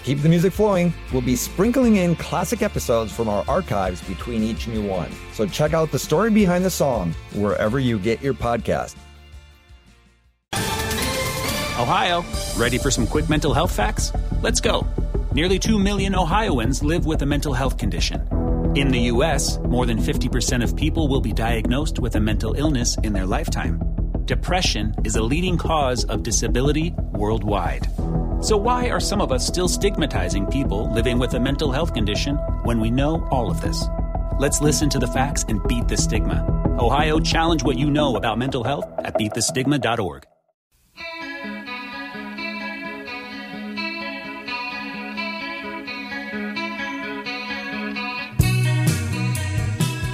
To keep the music flowing, we'll be sprinkling in classic episodes from our archives between each new one. So check out the story behind the song wherever you get your podcast. Ohio, ready for some quick mental health facts? Let's go. Nearly 2 million Ohioans live with a mental health condition. In the U.S., more than 50% of people will be diagnosed with a mental illness in their lifetime. Depression is a leading cause of disability worldwide. So, why are some of us still stigmatizing people living with a mental health condition when we know all of this? Let's listen to the facts and beat the stigma. Ohio, challenge what you know about mental health at beatthestigma.org.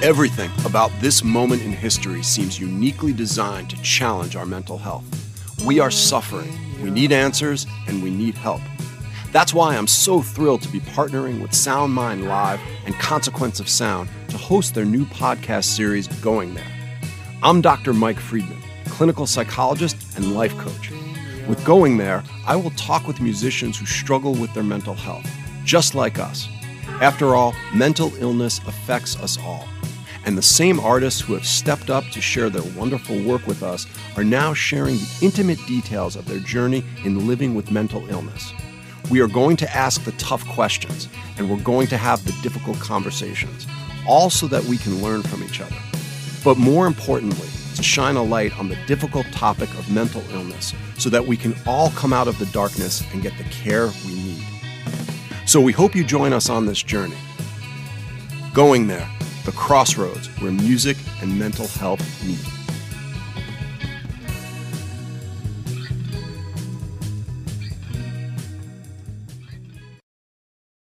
Everything about this moment in history seems uniquely designed to challenge our mental health. We are suffering, we need answers, and we need help. That's why I'm so thrilled to be partnering with Sound Mind Live and Consequence of Sound to host their new podcast series, Going There. I'm Dr. Mike Friedman, clinical psychologist and life coach. With Going There, I will talk with musicians who struggle with their mental health, just like us. After all, mental illness affects us all. And the same artists who have stepped up to share their wonderful work with us are now sharing the intimate details of their journey in living with mental illness. We are going to ask the tough questions and we're going to have the difficult conversations, all so that we can learn from each other. But more importantly, to shine a light on the difficult topic of mental illness so that we can all come out of the darkness and get the care we need. So we hope you join us on this journey. Going there the crossroads where music and mental health meet.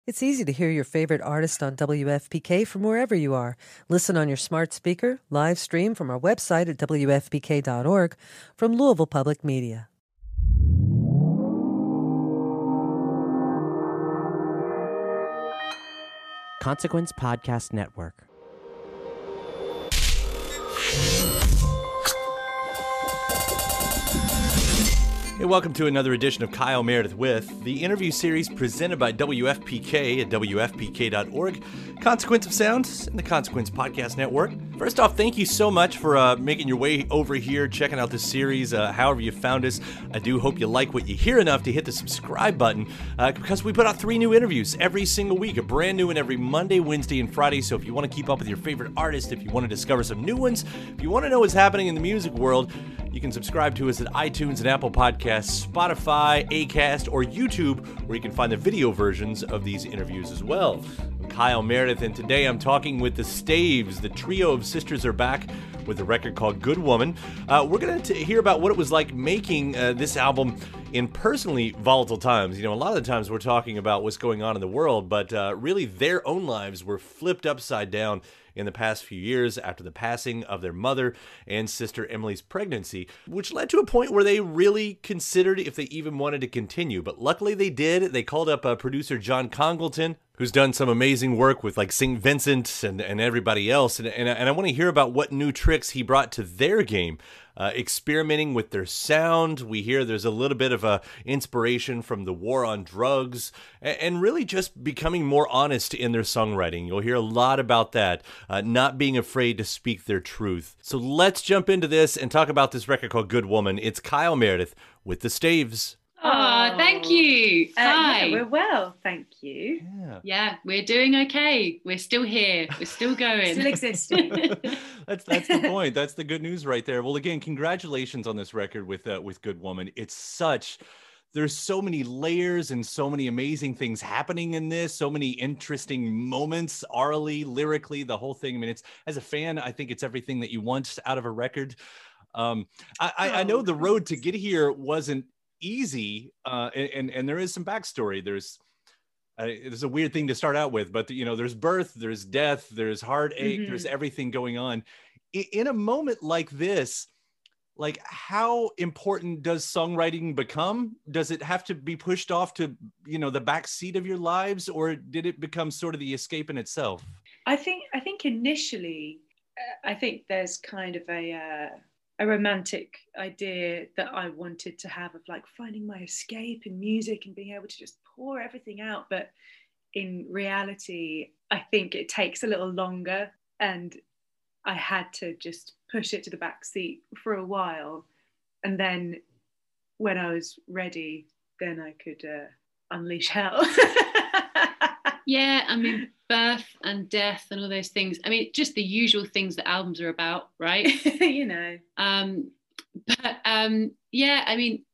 It's easy to hear your favorite artist on WFPK from wherever you are. Listen on your smart speaker, live stream from our website at WFPK.org from Louisville Public Media. Consequence Podcast Network. Hey, welcome to another edition of Kyle Meredith with the interview series presented by WFPK at WFPK.org, Consequence of Sounds, and the Consequence Podcast Network. First off, thank you so much for uh, making your way over here, checking out this series, uh, however you found us. I do hope you like what you hear enough to hit the subscribe button uh, because we put out three new interviews every single week, a brand new one every Monday, Wednesday, and Friday. So if you want to keep up with your favorite artist, if you want to discover some new ones, if you want to know what's happening in the music world, you can subscribe to us at iTunes and Apple Podcasts, Spotify, Acast, or YouTube, where you can find the video versions of these interviews as well. Kyle Meredith, and today I'm talking with the Staves. The trio of sisters are back with a record called Good Woman. Uh, we're going to hear about what it was like making uh, this album in personally volatile times. You know, a lot of the times we're talking about what's going on in the world, but uh, really their own lives were flipped upside down in the past few years after the passing of their mother and sister Emily's pregnancy, which led to a point where they really considered if they even wanted to continue. But luckily they did. They called up uh, producer John Congleton, who's done some amazing work with like St. Vincent and, and everybody else. And, and, and I want to hear about what new tricks he brought to their game uh, experimenting with their sound. We hear there's a little bit of a inspiration from the war on drugs, and, and really just becoming more honest in their songwriting. You'll hear a lot about that, uh, not being afraid to speak their truth. So let's jump into this and talk about this record called Good Woman. It's Kyle Meredith with the Staves. Oh, thank you. Uh, Hi. yeah, we're well, thank you. Yeah. Yeah, we're doing okay. We're still here. We're still going. Still existing. that's that's the point. That's the good news right there. Well, again, congratulations on this record with uh, with Good Woman. It's such there's so many layers and so many amazing things happening in this so many interesting moments orally lyrically the whole thing i mean it's as a fan i think it's everything that you want out of a record um, I, I, I know Oh, the road to get here wasn't easy uh, and, and and there is some backstory. There's uh, it's a weird thing to start out with but you know there's birth there's death there's heartache there's everything going on. I- in a moment like this like how important does songwriting become? Does it have to be pushed off to you know the back seat of your lives or did it become sort of the escape in itself? I think I think initially, uh, I think there's kind of a uh, a romantic idea that I wanted to have of like finding my escape in music and being able to just pour everything out. But in reality, I think it takes a little longer, and I had to just push it to the back seat for a while, and then when I was ready, then I could uh, unleash hell. yeah, I mean, birth and death and all those things. I mean, just the usual things that albums are about, right? you know. Um, but um, yeah, I mean,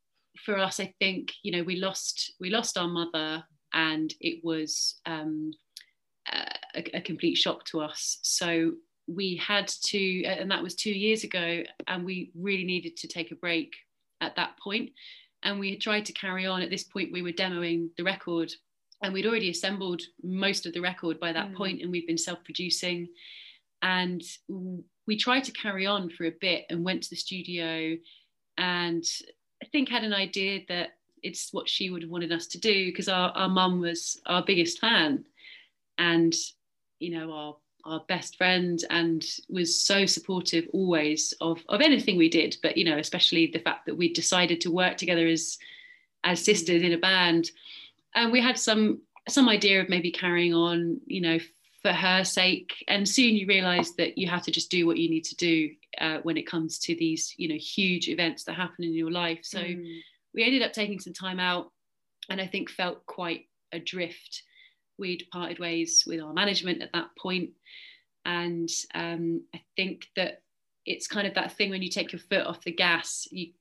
for us, I think you know we lost we lost our mother, and it was um, a, a complete shock to us. So we had to, and that was two years ago, and we really needed to take a break at that point. And we had tried to carry on. At this point, we were demoing the record and we'd already assembled most of the record by that mm. point, and we'd been self-producing. And we tried to carry on for a bit and went to the studio. And i think had an idea that it's what she would have wanted us to do because our, our mum was our biggest fan. And you know our our best friend and was so supportive always of, of anything we did. But you know especially the fact that we decided to work together as as sisters in a band and we had some some idea of maybe carrying on you know for her sake. And soon you realize that you have to just do what you need to do uh, when it comes to these you know huge events that happen in your life. So mm. we ended up taking some time out and i think felt quite adrift. We'd parted ways with our management at that point. And um, i think that it's kind of that thing when you take your foot off the gas you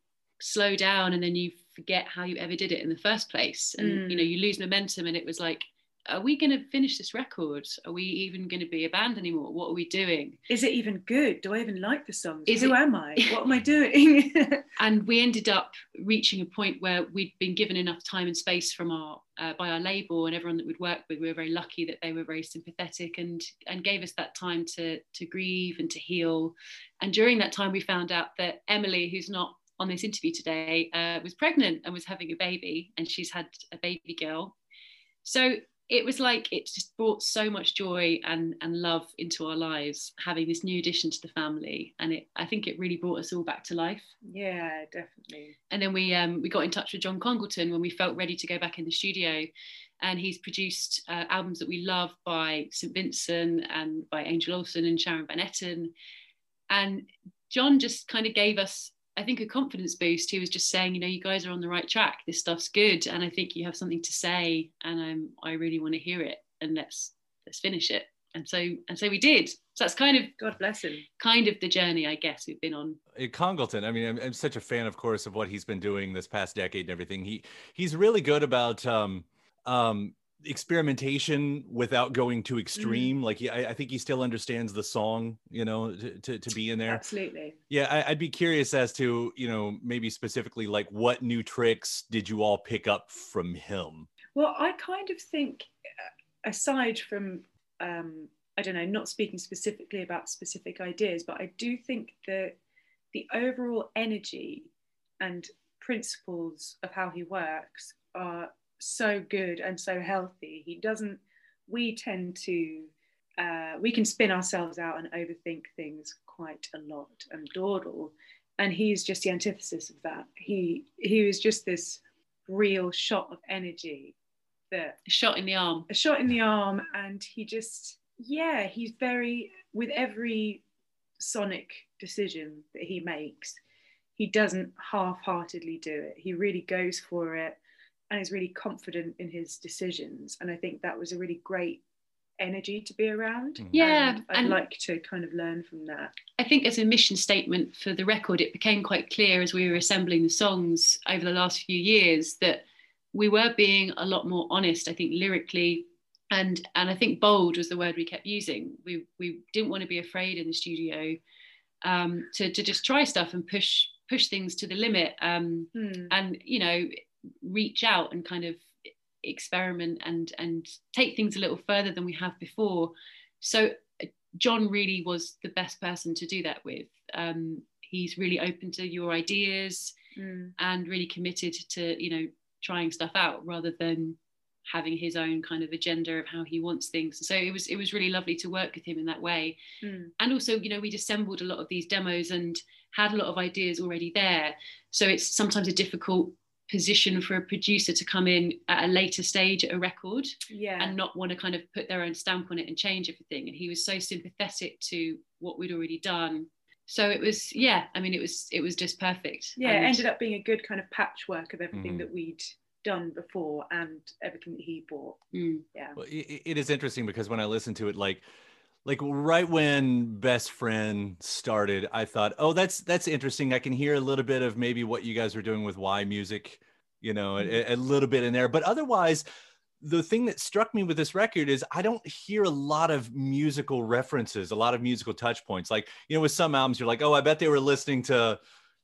slow down and then you forget how you ever did it in the first place. And mm. you know you lose momentum and it was like are we going to finish this record? Are we even going to be a band anymore? What are we doing? Is it even good? Do i even like the songs? Is who it... am i? What am i doing? And we ended up reaching a point where we'd been given enough time and space from our uh, by our label and everyone that we'd worked with. We were very lucky that they were very sympathetic and and gave us that time to to grieve and to heal. And during that time we found out that emily who's not on this interview today uh, was pregnant and was having a baby, and she's had a baby girl. So it was like it just brought so much joy and, and love into our lives having this new addition to the family. And it i think it really brought us all back to life. Yeah definitely. And then we um, we got in touch with john congleton when we felt ready to go back in the studio. And he's produced uh, albums that we love by st vincent and by angel olsen and sharon van etten. And john just kind of gave us I think a confidence boost. He was just saying, you know, you guys are on the right track. This stuff's good, and I think you have something to say, and I'm I really want to hear it, and let's let's finish it. And so and so we did. So that's kind of God bless him. Kind of the journey, I guess, we've been on. Congleton. I mean, I'm, I'm such a fan, of course, of what he's been doing this past decade and everything. He he's really good about um, um, experimentation without going too mm. extreme. Mm. Like he, I, I, think he still understands the song, you know, to, to, to be in there. Absolutely. Yeah, I, would be curious as to, you know, maybe specifically like what new tricks did you all pick up from him? Well, I kind of think, uh, aside from, um, I don't know, not speaking specifically about specific ideas, but I do think that the overall energy and principles of how he works are so good and so healthy. He doesn't, we tend to, uh, we can spin ourselves out and overthink things quite a lot and dawdle. And he's just the antithesis of that. He he was just this real shot of energy that a shot in the arm. A shot in the arm. And he just, yeah, he's very with every sonic decision that he makes, he doesn't half-heartedly do it. He really goes for it and is really confident in his decisions. And I think that was a really great energy to be around. Mm-hmm. Yeah. And I'd and like to kind of learn from that. I think as a mission statement for the record, it became quite clear as we were assembling the songs over the last few years that we were being a lot more honest, I think lyrically. And, and I think bold was the word we kept using. We, we didn't want to be afraid in the studio um, to, to just try stuff and push push things to the limit. Um, hmm. And you know, reach out and kind of experiment and and take things a little further than we have before. So uh, john really was the best person to do that with. Um, he's really open to your ideas Mm. and really committed to you know trying stuff out rather than having his own kind of agenda of how he wants things. So it was it was really lovely to work with him in that way. Mm. and also you know we'd assembled a lot of these demos and had a lot of ideas already there. So it's sometimes a difficult position for a producer to come in at a later stage at a record Yeah. and not want to kind of put their own stamp on it and change everything and he was so sympathetic to what we'd already done so it was yeah i mean it was it was just perfect yeah, it ended up being a good kind of patchwork of everything Mhm. that we'd done before and everything that he brought. Mm. Yeah. Well, it, it is interesting because when I listen to it, like, like right when Best Friend started, I thought, oh, that's that's interesting. I can hear a little bit of maybe what you guys were doing with yMusic, you know, a, a little bit in there. But otherwise, the thing that struck me with this record is I don't hear a lot of musical references, a lot of musical touch points. Like, you know, with some albums, you're like, oh, I bet they were listening to,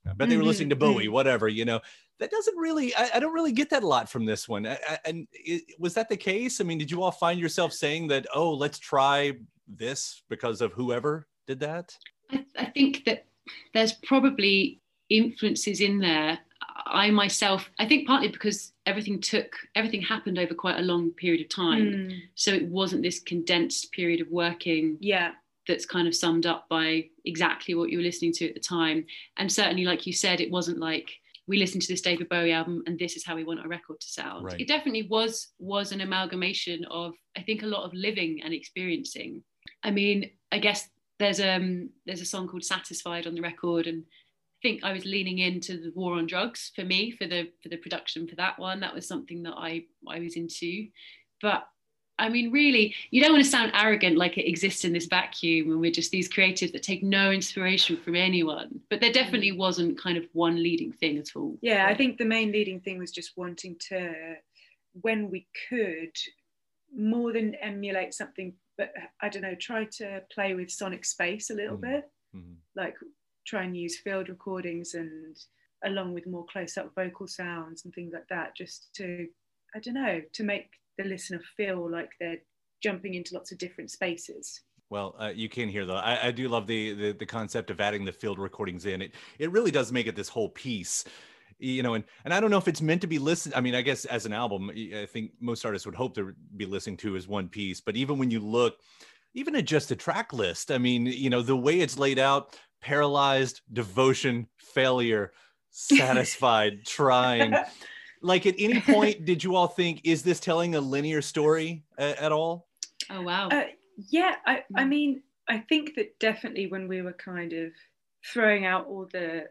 I bet they were listening to Bowie, mhm. whatever, you know. That doesn't really, I, I don't really get that a lot from this one. I, I, and it, was that the case? I mean, did you all find yourself saying that, oh, let's try this because of whoever did that? I, I think that there's probably influences in there. I myself, I think partly because everything took, everything happened over quite a long period of time. Mm. So it wasn't this condensed period of working Yeah. that's kind of summed up by exactly what you were listening to at the time. And certainly, like you said, it wasn't like we listened to this David Bowie album and this is how we want our record to sound. Right. It definitely was was an amalgamation of I think a lot of living and experiencing. I mean, I guess there's um there's a song called Satisfied on the record and I think I was leaning into the war on drugs for me for the for the production for that one. That was something that I I was into. But I mean, really, you don't want to sound arrogant like it exists in this vacuum and we're just these creatives that take no inspiration from anyone. But there definitely wasn't kind of one leading thing at all. Yeah, I think the main leading thing was just wanting to, when we could, more than emulate something, but I don't know, try to play with sonic space a little Mhm. bit, Mhm. like try and use field recordings and along with more close up vocal sounds and things like that, just to, I don't know, to make the listener feel like they're jumping into lots of different spaces. Well, uh, you can hear though. I, I do love the, the the concept of adding the field recordings in. It it really does make it this whole piece, you know. And and I don't know if it's meant to be listened. I mean, I guess as an album, I think most artists would hope to be listening to as one piece. But even when you look, even at just a track list, I mean, you know, the way it's laid out: paralyzed, devotion, failure, satisfied, trying. Like at any point, did you all think, is this telling a linear story a- at all? Oh wow. Uh, yeah, I, I Mm. mean, I think that definitely when we were kind of throwing out all the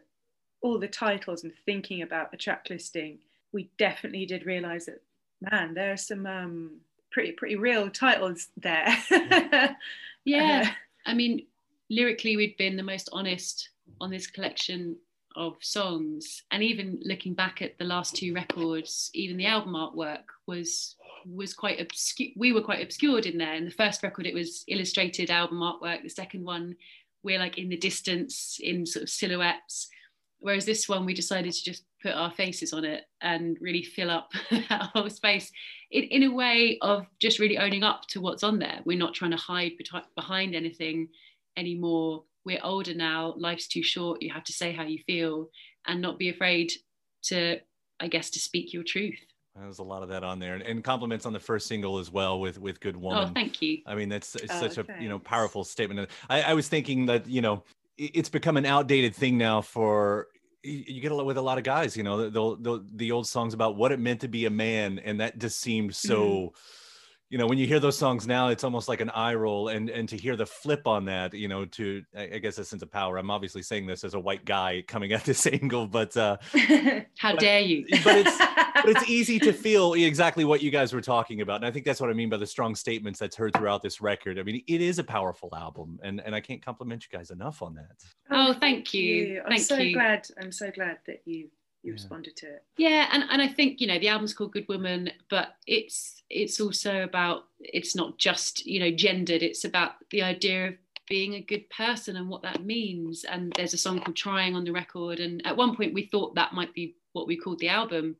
all the titles and thinking about the track listing, we definitely did realize that man, there are some um, pretty pretty real titles there. Yeah. Uh, I mean, lyrically, we'd been the most honest on this collection of songs, and even looking back at the last two records, even the album artwork was was quite obscure. We were quite obscured in there. In the first record, it was illustrated album artwork. The second one, we're like in the distance in sort of silhouettes. Whereas this one, we decided to just put our faces on it and really fill up that whole space in, in a way of just really owning up to what's on there. We're not trying to hide beti- behind anything anymore. We're older now. Life's too short. You have to say how you feel and not be afraid to, I guess, to speak your truth. There's a lot of that on there, and, and compliments on the first single as well with with "Good oh, Woman." Oh, thank you. I mean, that's it's Oh, such a you know powerful statement. I, I was thinking that you know it- it's become an outdated thing now for you get a lot with a lot of guys. You know, the the the old songs about what it meant to be a man, and that just seemed so. Mm-hmm. You know, when you hear those songs now, it's almost like an eye roll, and and to hear the flip on that, you know, to I I guess a sense of power. I'm obviously saying this as a white guy coming at this angle, but uh, How But- dare you? but it's but it's easy to feel exactly what you guys were talking about and i think that's what i mean by the strong statements that's heard throughout this record i mean it is a powerful album and and i can't compliment you guys enough on that Oh, thank you. I'm Thank so you. glad. I'm so glad that you you Yeah. responded to it. Yeah, and, and I think you know the album's called Good Woman, but it's it's also about it's not just you know gendered. It's about the idea of being a good person and what that means. And there's a song called Trying on the record, and at one point we thought that might be what we called the album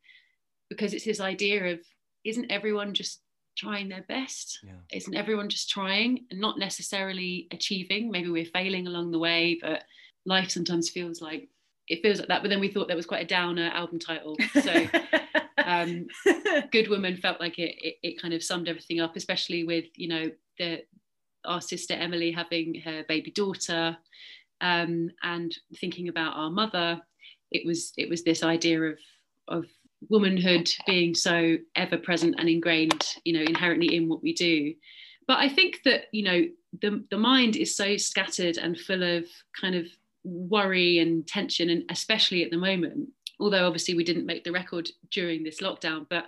because it's this idea of isn't everyone just trying their best? Yeah. Isn't everyone just trying and not necessarily achieving? Maybe we're failing along the way, but life sometimes feels like it feels like that. But then we thought that was quite a downer album title, so um, Good Woman felt like it, it, it kind of summed everything up, especially with you know the our sister Emily having her baby daughter, um, and thinking about our mother. It was it was this idea of of womanhood being so ever present and ingrained, you know, inherently in what we do. But I think that you know the the mind is so scattered and full of kind of worry and tension, and especially at the moment. Although obviously we didn't make the record during this lockdown, but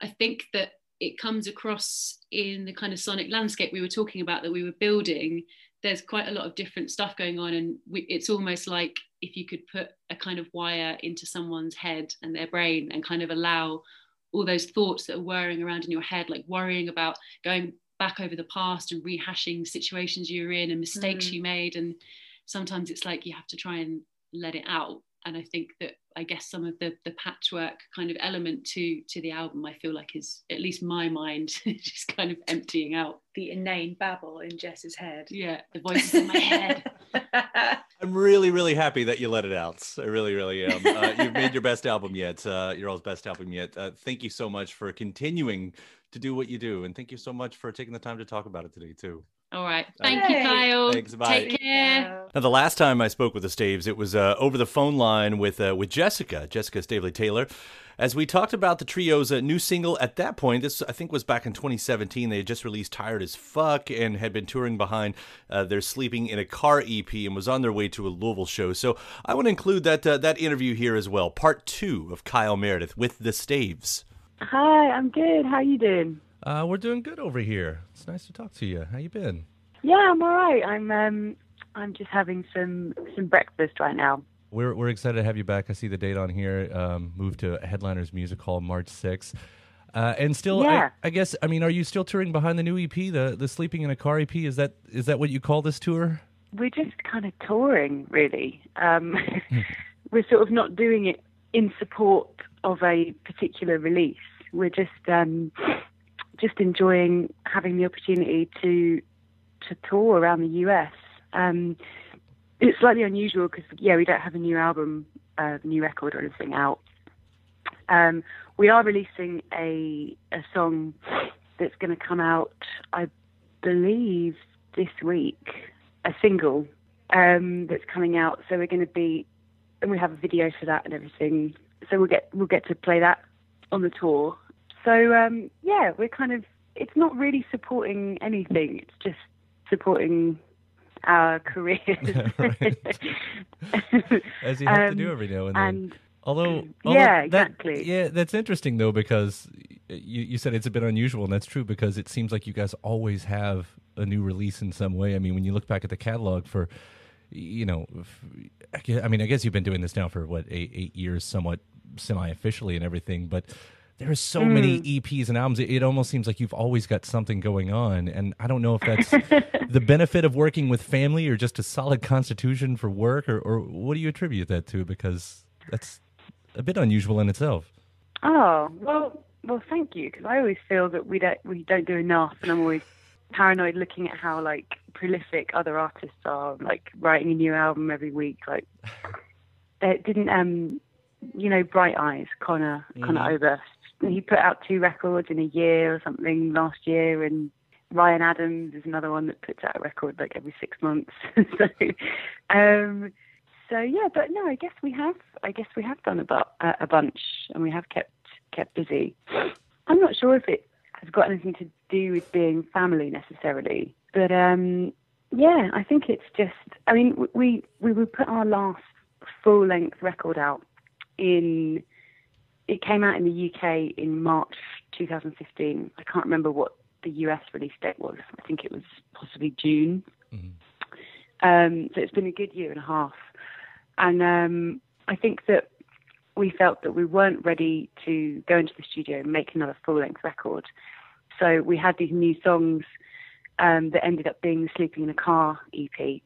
I think that it comes across in the kind of sonic landscape we were talking about that we were building. There's quite a lot of different stuff going on, and we, it's almost like if you could put a kind of wire into someone's head and their brain and kind of allow all those thoughts that are whirring around in your head, like worrying about going back over the past and rehashing situations you were in and mistakes mm. you made. And sometimes it's like you have to try and let it out. And I think that I guess some of the the patchwork kind of element to to the album I feel like is at least my mind just kind of emptying out the inane babble in Jess's head. Yeah, the voices in my head. I'm really, really happy that you let it out. I really, really am. Uh, you've made your best album yet. Uh, your all's best album yet. Uh, thank you so much for continuing to do what you do, and thank you so much for taking the time to talk about it today too. All right. Thank you, Kyle. Thanks. Bye. Take care. Now, the last time I spoke with the Staves, it was uh, over the phone line with uh, with Jessica, Jessica Staveley Taylor, as we talked about the trio's uh, new single. At that point, this I think was back in 2017. They had just released "Tired as Fuck" and had been touring behind uh, their "Sleeping in a Car" EP and was on their way to a Louisville show. So I want to include that uh, that interview here as well, part two of Kyle Meredith with the Staves. Hi, I'm good. How you doing? Uh, we're doing good over here. It's nice to talk to you. How you been? Yeah, I'm all right. I'm um, I'm just having some some breakfast right now. We're we're excited to have you back. I see the date on here. Um, moved to Headliners Music Hall March 6th. Uh, and still, yeah. I, I, guess, I mean, are you still touring behind the new EP, the the Sleeping in a Car EP? Is that is that what you call this tour? We're just kind of touring, really. Um, we're sort of not doing it in support of a particular release. We're just um, just enjoying having the opportunity to to tour around the US. Um, it's slightly unusual because yeah, we don't have a new album, uh, new record or anything out. Um, we are releasing a a song that's going to come out, I believe, this week. A single um, that's coming out. So we're going to be, and we have a video for that and everything. So we'll get we'll get to play that on the tour. So um, yeah, we're kind of it's not really supporting anything. It's just supporting our careers. As you have um, to do every now and then. And, although, although yeah, that, exactly. Yeah, that's interesting though because you you said it's a bit unusual, and that's true because it seems like you guys always have a new release in some way. I mean, when you look back at the catalog for you know, I mean, I guess you've been doing this now for what eight, eight years, somewhat semi-officially and everything, but there are so mm. many EPs and albums. It, it, almost seems like you've always got something going on, and I don't know if that's the benefit of working with family or just a solid constitution for work, or, or what do you attribute that to? Because that's a bit unusual in itself. Oh well, well, thank you. Because I always feel that we don't we don't do enough, and I'm always paranoid looking at how like prolific other artists are, like writing a new album every week. Like, it didn't um you know, Bright Eyes, Conor, mm. Conor mm-hmm. Oberst he put out two records in a year or something last year, and Ryan Adams is another one that puts out a record like every six months. so, um, so yeah, but no, I guess we have. I guess we have done a, bu- a bunch, and we have kept kept busy. I'm not sure if it has got anything to do with being family necessarily, but um, yeah, I think it's just. I mean, we we put our last full length record out in it came out in the UK in March 2015. I can't remember what the US release date was. I think it was possibly June. Mm-hmm. Um, so it's been a good year and a half. And um, I think that we felt that we weren't ready to go into the studio and make another full length record. So we had these new songs um, that ended up being the Sleeping in a Car EP.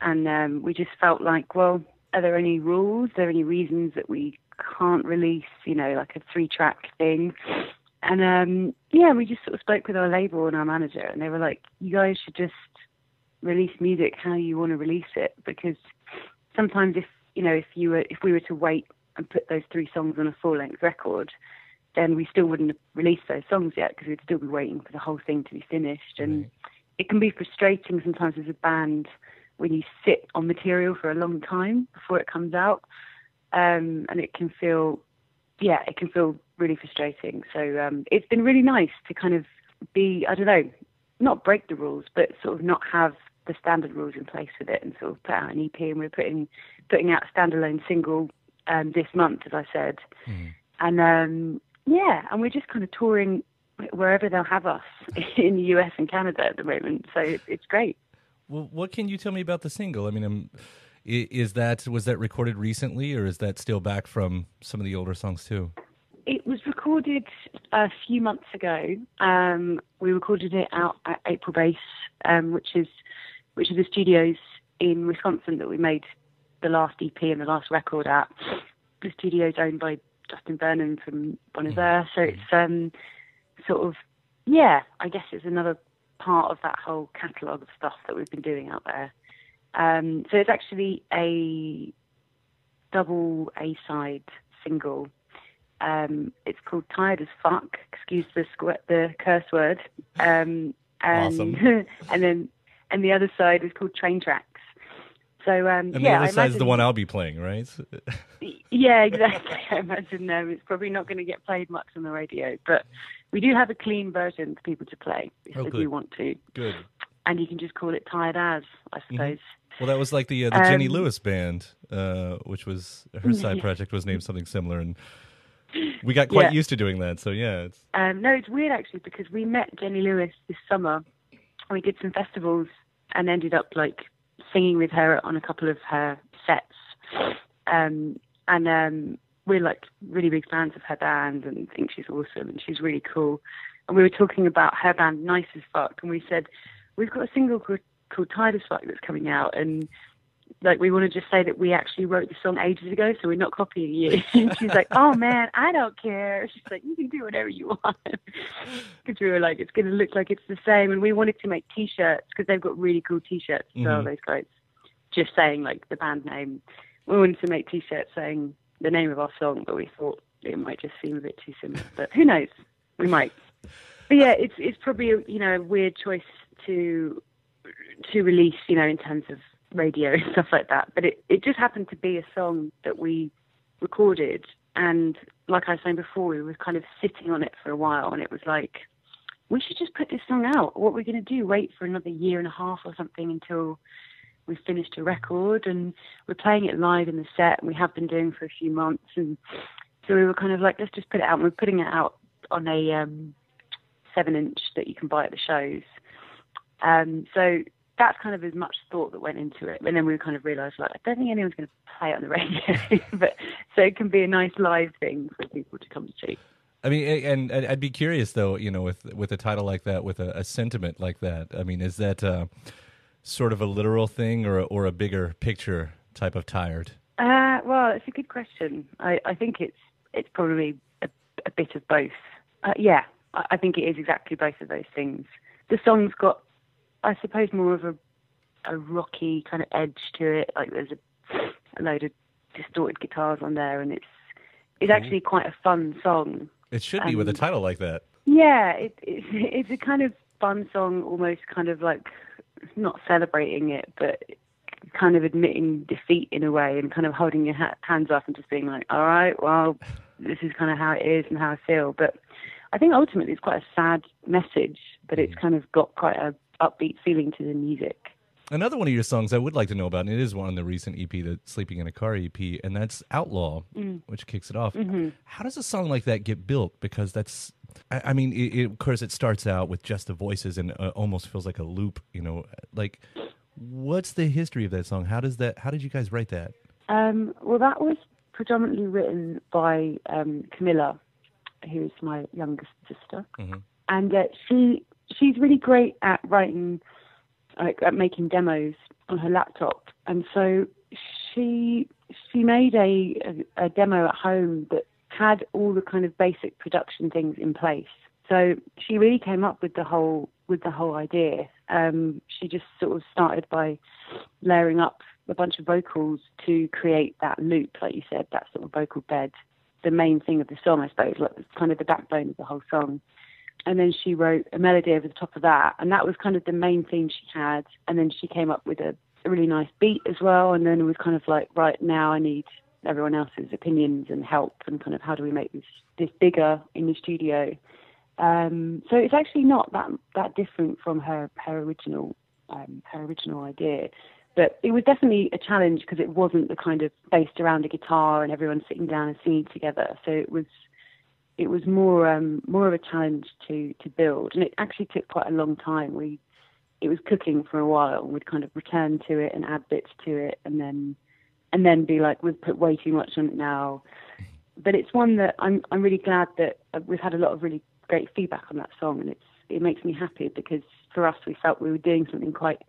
And um, we just felt like, well, are there any rules? Are there any reasons that we can't release, you know, like a three track thing. And um, yeah, we just sort of spoke with our label and our manager, and they were like, "You guys should just release music how you want to release it because sometimes if you know if you were if we were to wait and put those three songs on a full length record, then we still wouldn't have released those songs yet because we'd still be waiting for the whole thing to be finished. And right. it can be frustrating sometimes as a band when you sit on material for a long time before it comes out, um, and it can feel, yeah, it can feel really frustrating. So um, it's been really nice to kind of be, I don't know, not break the rules, but sort of not have the standard rules in place with it and sort of put out an EP. And we're putting putting out a standalone single um, this month, as I said. Mm. And um, yeah, and we're just kind of touring wherever they'll have us in the US and Canada at the moment. So it's great. Well, what can you tell me about the single? I mean, um, is that was that recorded recently, or is that still back from some of the older songs too? It was recorded a few months ago. Um, we recorded it out at April Base, um, which is which are the studios in Wisconsin that we made the last EP and the last record at. The studio's owned by Justin Vernon from Bon Iver, so it's um, sort of yeah. I guess it's another part of that whole catalogue of stuff that we've been doing out there. Um, so it's actually a double A side single. Um, it's called Tired as Fuck. Excuse the squ- the curse word. Um, and awesome. and then and the other side is called Train Tracks. So um, and yeah, the other side is the one I'll be playing, right? yeah, exactly. I imagine um, it's probably not going to get played much on the radio, but we do have a clean version for people to play if oh, they good. do want to. Good. And you can just call it Tired As, I Mm-hmm. Well, that was like the uh, the Um, Jenny Lewis band, uh, which was her side project was named something similar, and we got quite Yeah. used to doing that. So yeah, it's Um, no, it's weird actually because we met Jenny Lewis this summer. and We did some festivals and ended up like singing with her on a couple of her sets. Um, and um, we're like really big fans of her band and think she's awesome and she's really cool. And we were talking about her band Nice as Fuck, and we said we've got a single called, called as Fuck that's coming out, and like we want to just say that we actually wrote the song ages ago, so we're not copying you. she's like, "Oh man, I don't care." She's like, "You can do whatever you want," because we were like, "It's going to look like it's the same." And we wanted to make T-shirts because they've got really cool T-shirts as well. Mhm. Those guys, just saying like the band name. We wanted to make T-shirts saying the name of our song, but we thought it might just seem a bit too similar. But who knows? We might. But yeah, it's it's probably a, you know a weird choice to to release, you know, in terms of radio and stuff like that. But it, it just happened to be a song that we recorded. And like I was saying before, we were kind of sitting on it for a while. And it was like, we should just put this song out. What are we're going to do, wait for another year and a half or something until we've finished a record. And we're playing it live in the set. And we have been doing for a few months. And so we were kind of like, let's just put it out. And we're putting it out on a um, seven inch that you can buy at the shows. Um, so that's kind of as much thought that went into it. And then we kind of realised, like, I don't think anyone's going to play it on the radio, but so it can be a nice live thing for people to come to see. I mean, and, and I'd be curious though, you know, with with a title like that, with a, a sentiment like that. I mean, is that uh, sort of a literal thing, or a, or a bigger picture type of tired? Uh, well, it's a good question. I, I think it's it's probably a, a bit of both. Uh, yeah, I, I think it is exactly both of those things. The song's got, I suppose, more of a a rocky kind of edge to it. Like there's a, a load of distorted guitars on there, and it's it's actually quite a fun song. It should be with a Um, title like that. Yeah, it, it, it's a kind of fun song, almost kind of like not celebrating it, but kind of admitting defeat in a way and kind of holding your ha- hands up and just being like, all right, well, this is kind of how it is and how I feel. But I think ultimately it's quite a sad message, but it's kind of got quite a upbeat feeling to the music. Another one of your songs I would like to know about, and it is one on the recent EP, the Sleeping in a Car EP, and that's Outlaw, Mm. which kicks it off. Mhm. How does a song like that get built? Because that's, I, I mean, it, it, of course, it starts out with just the voices and uh, almost feels like a loop. You know, like what's the history of that song? How does that? How did you guys write that? Um, well, that was predominantly written by um, Camilla, who is my youngest sister. Mhm. and uh, she she's really great at writing like at making demos on her laptop and so she she made a, a demo at home that had all the kind of basic production things in place so she really came up with the whole with the whole idea um she just sort of started by layering up a bunch of vocals to create that loop, like you said, that sort of vocal bed. The main thing of the song, I suppose, like kind of the backbone of the whole song. And then she wrote a melody over the top of that, and that was kind of the main theme she had. And then she came up with a, a really nice beat as well. And then it was kind of like, right now, I need everyone else's opinions and help, and kind of how do we make this this bigger in the studio. Um, so it's actually not that that different from her her original um, her original idea. But it was definitely a challenge because it wasn't the kind of based around a guitar and everyone sitting down and singing together. So it was it was more um, more of a challenge to to build, and it actually took quite a long time. We it was cooking for a while, we'd kind of return to it and add bits to it, and then and then be like, we've put way too much on it now. But it's one that I'm I'm really glad that we've had a lot of really great feedback on that song, and it's it makes me happy because for us we felt we were doing something quite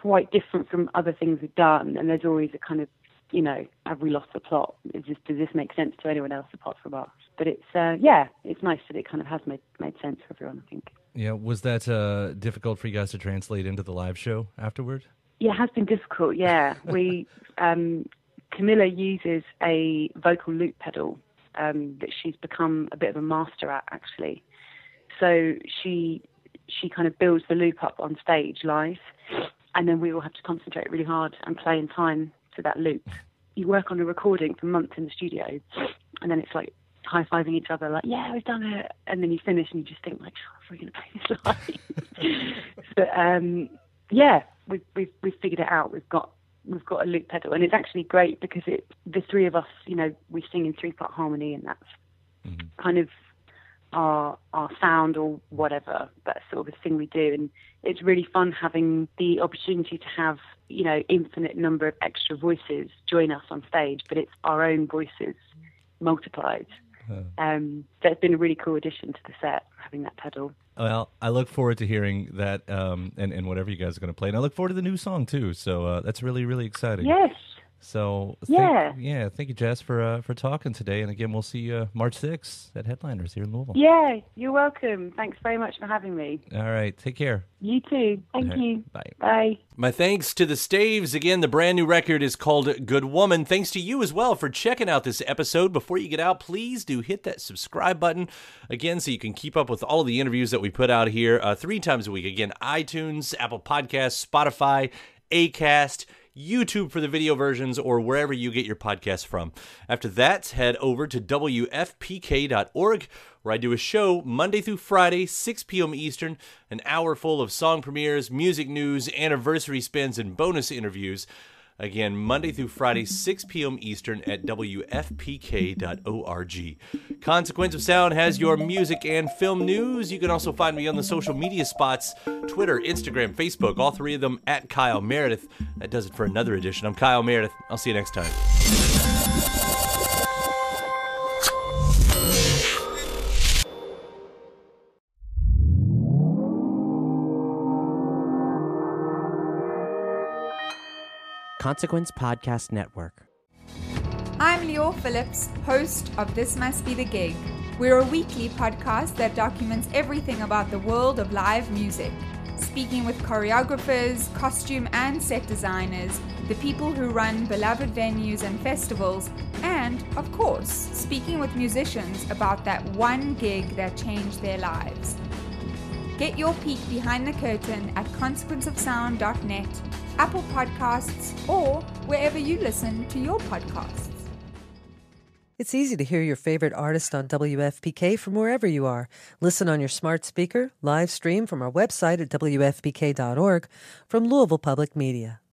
quite different from other things we've done, and there's always a kind of you know, have we lost the plot? Is this, does this make sense to anyone else apart from us? But it's uh, yeah, it's nice that it kind of has made made sense for everyone. I think. Yeah, was that uh, difficult for you guys to translate into the live show afterward? Yeah, it has been difficult. Yeah, we um, Camilla uses a vocal loop pedal um, that she's become a bit of a master at actually. So she she kind of builds the loop up on stage live, and then we all have to concentrate really hard and play in time to that loop. You work on a recording for months in the studio, and then it's like high fiving each other, like, yeah, we've done it. And then you finish and you just think, like, how are we going to play this live? but um, yeah, we've, we've, we've figured it out. We've got we've got a loop pedal, and it's actually great because it the three of us, you know, we sing in three part harmony, and that's mm-hmm. kind of our our sound or whatever. That's sort of a thing we do, and it's really fun having the opportunity to have you know infinite number of extra voices join us on stage, but it's our own voices multiplied. Um, that's been a really cool addition to the set, having that pedal. Well, I look forward to hearing that um, and, and whatever you guys are going to play. And I look forward to the new song, too. So uh, that's really, really exciting. Yes. So thank, yeah, yeah. Thank you, Jess, for uh, for talking today. And again, we'll see you uh, March 6th at Headliners here in Louisville. Yeah, you're welcome. Thanks very much for having me. All right, take care. You too. Thank right, you. Bye. Bye. My thanks to the Staves. Again, the brand new record is called Good Woman. Thanks to you as well for checking out this episode. Before you get out, please do hit that subscribe button again so you can keep up with all of the interviews that we put out here uh, three times a week. Again, iTunes, Apple Podcasts, Spotify, Acast. YouTube for the video versions, or wherever you get your podcasts from. After that, head over to WFPK.org, where I do a show Monday through Friday, 6 p.m. Eastern, an hour full of song premieres, music news, anniversary spins, and bonus interviews. Again, Monday through Friday, 6 p.m. Eastern at WFPK.org. Consequence of Sound has your music and film news. You can also find me on the social media spots Twitter, Instagram, Facebook, all three of them at Kyle Meredith. That does it for another edition. I'm Kyle Meredith. I'll see you next time. Consequence Podcast Network. I'm Leo Phillips, host of This Must Be the Gig. We're a weekly podcast that documents everything about the world of live music, speaking with choreographers, costume and set designers, the people who run beloved venues and festivals, and, of course, speaking with musicians about that one gig that changed their lives. Get your peek behind the curtain at consequenceofsound.net, Apple Podcasts, or wherever you listen to your podcasts. It's easy to hear your favorite artist on WFPK from wherever you are. Listen on your smart speaker, live stream from our website at WFPK.org, from Louisville Public Media.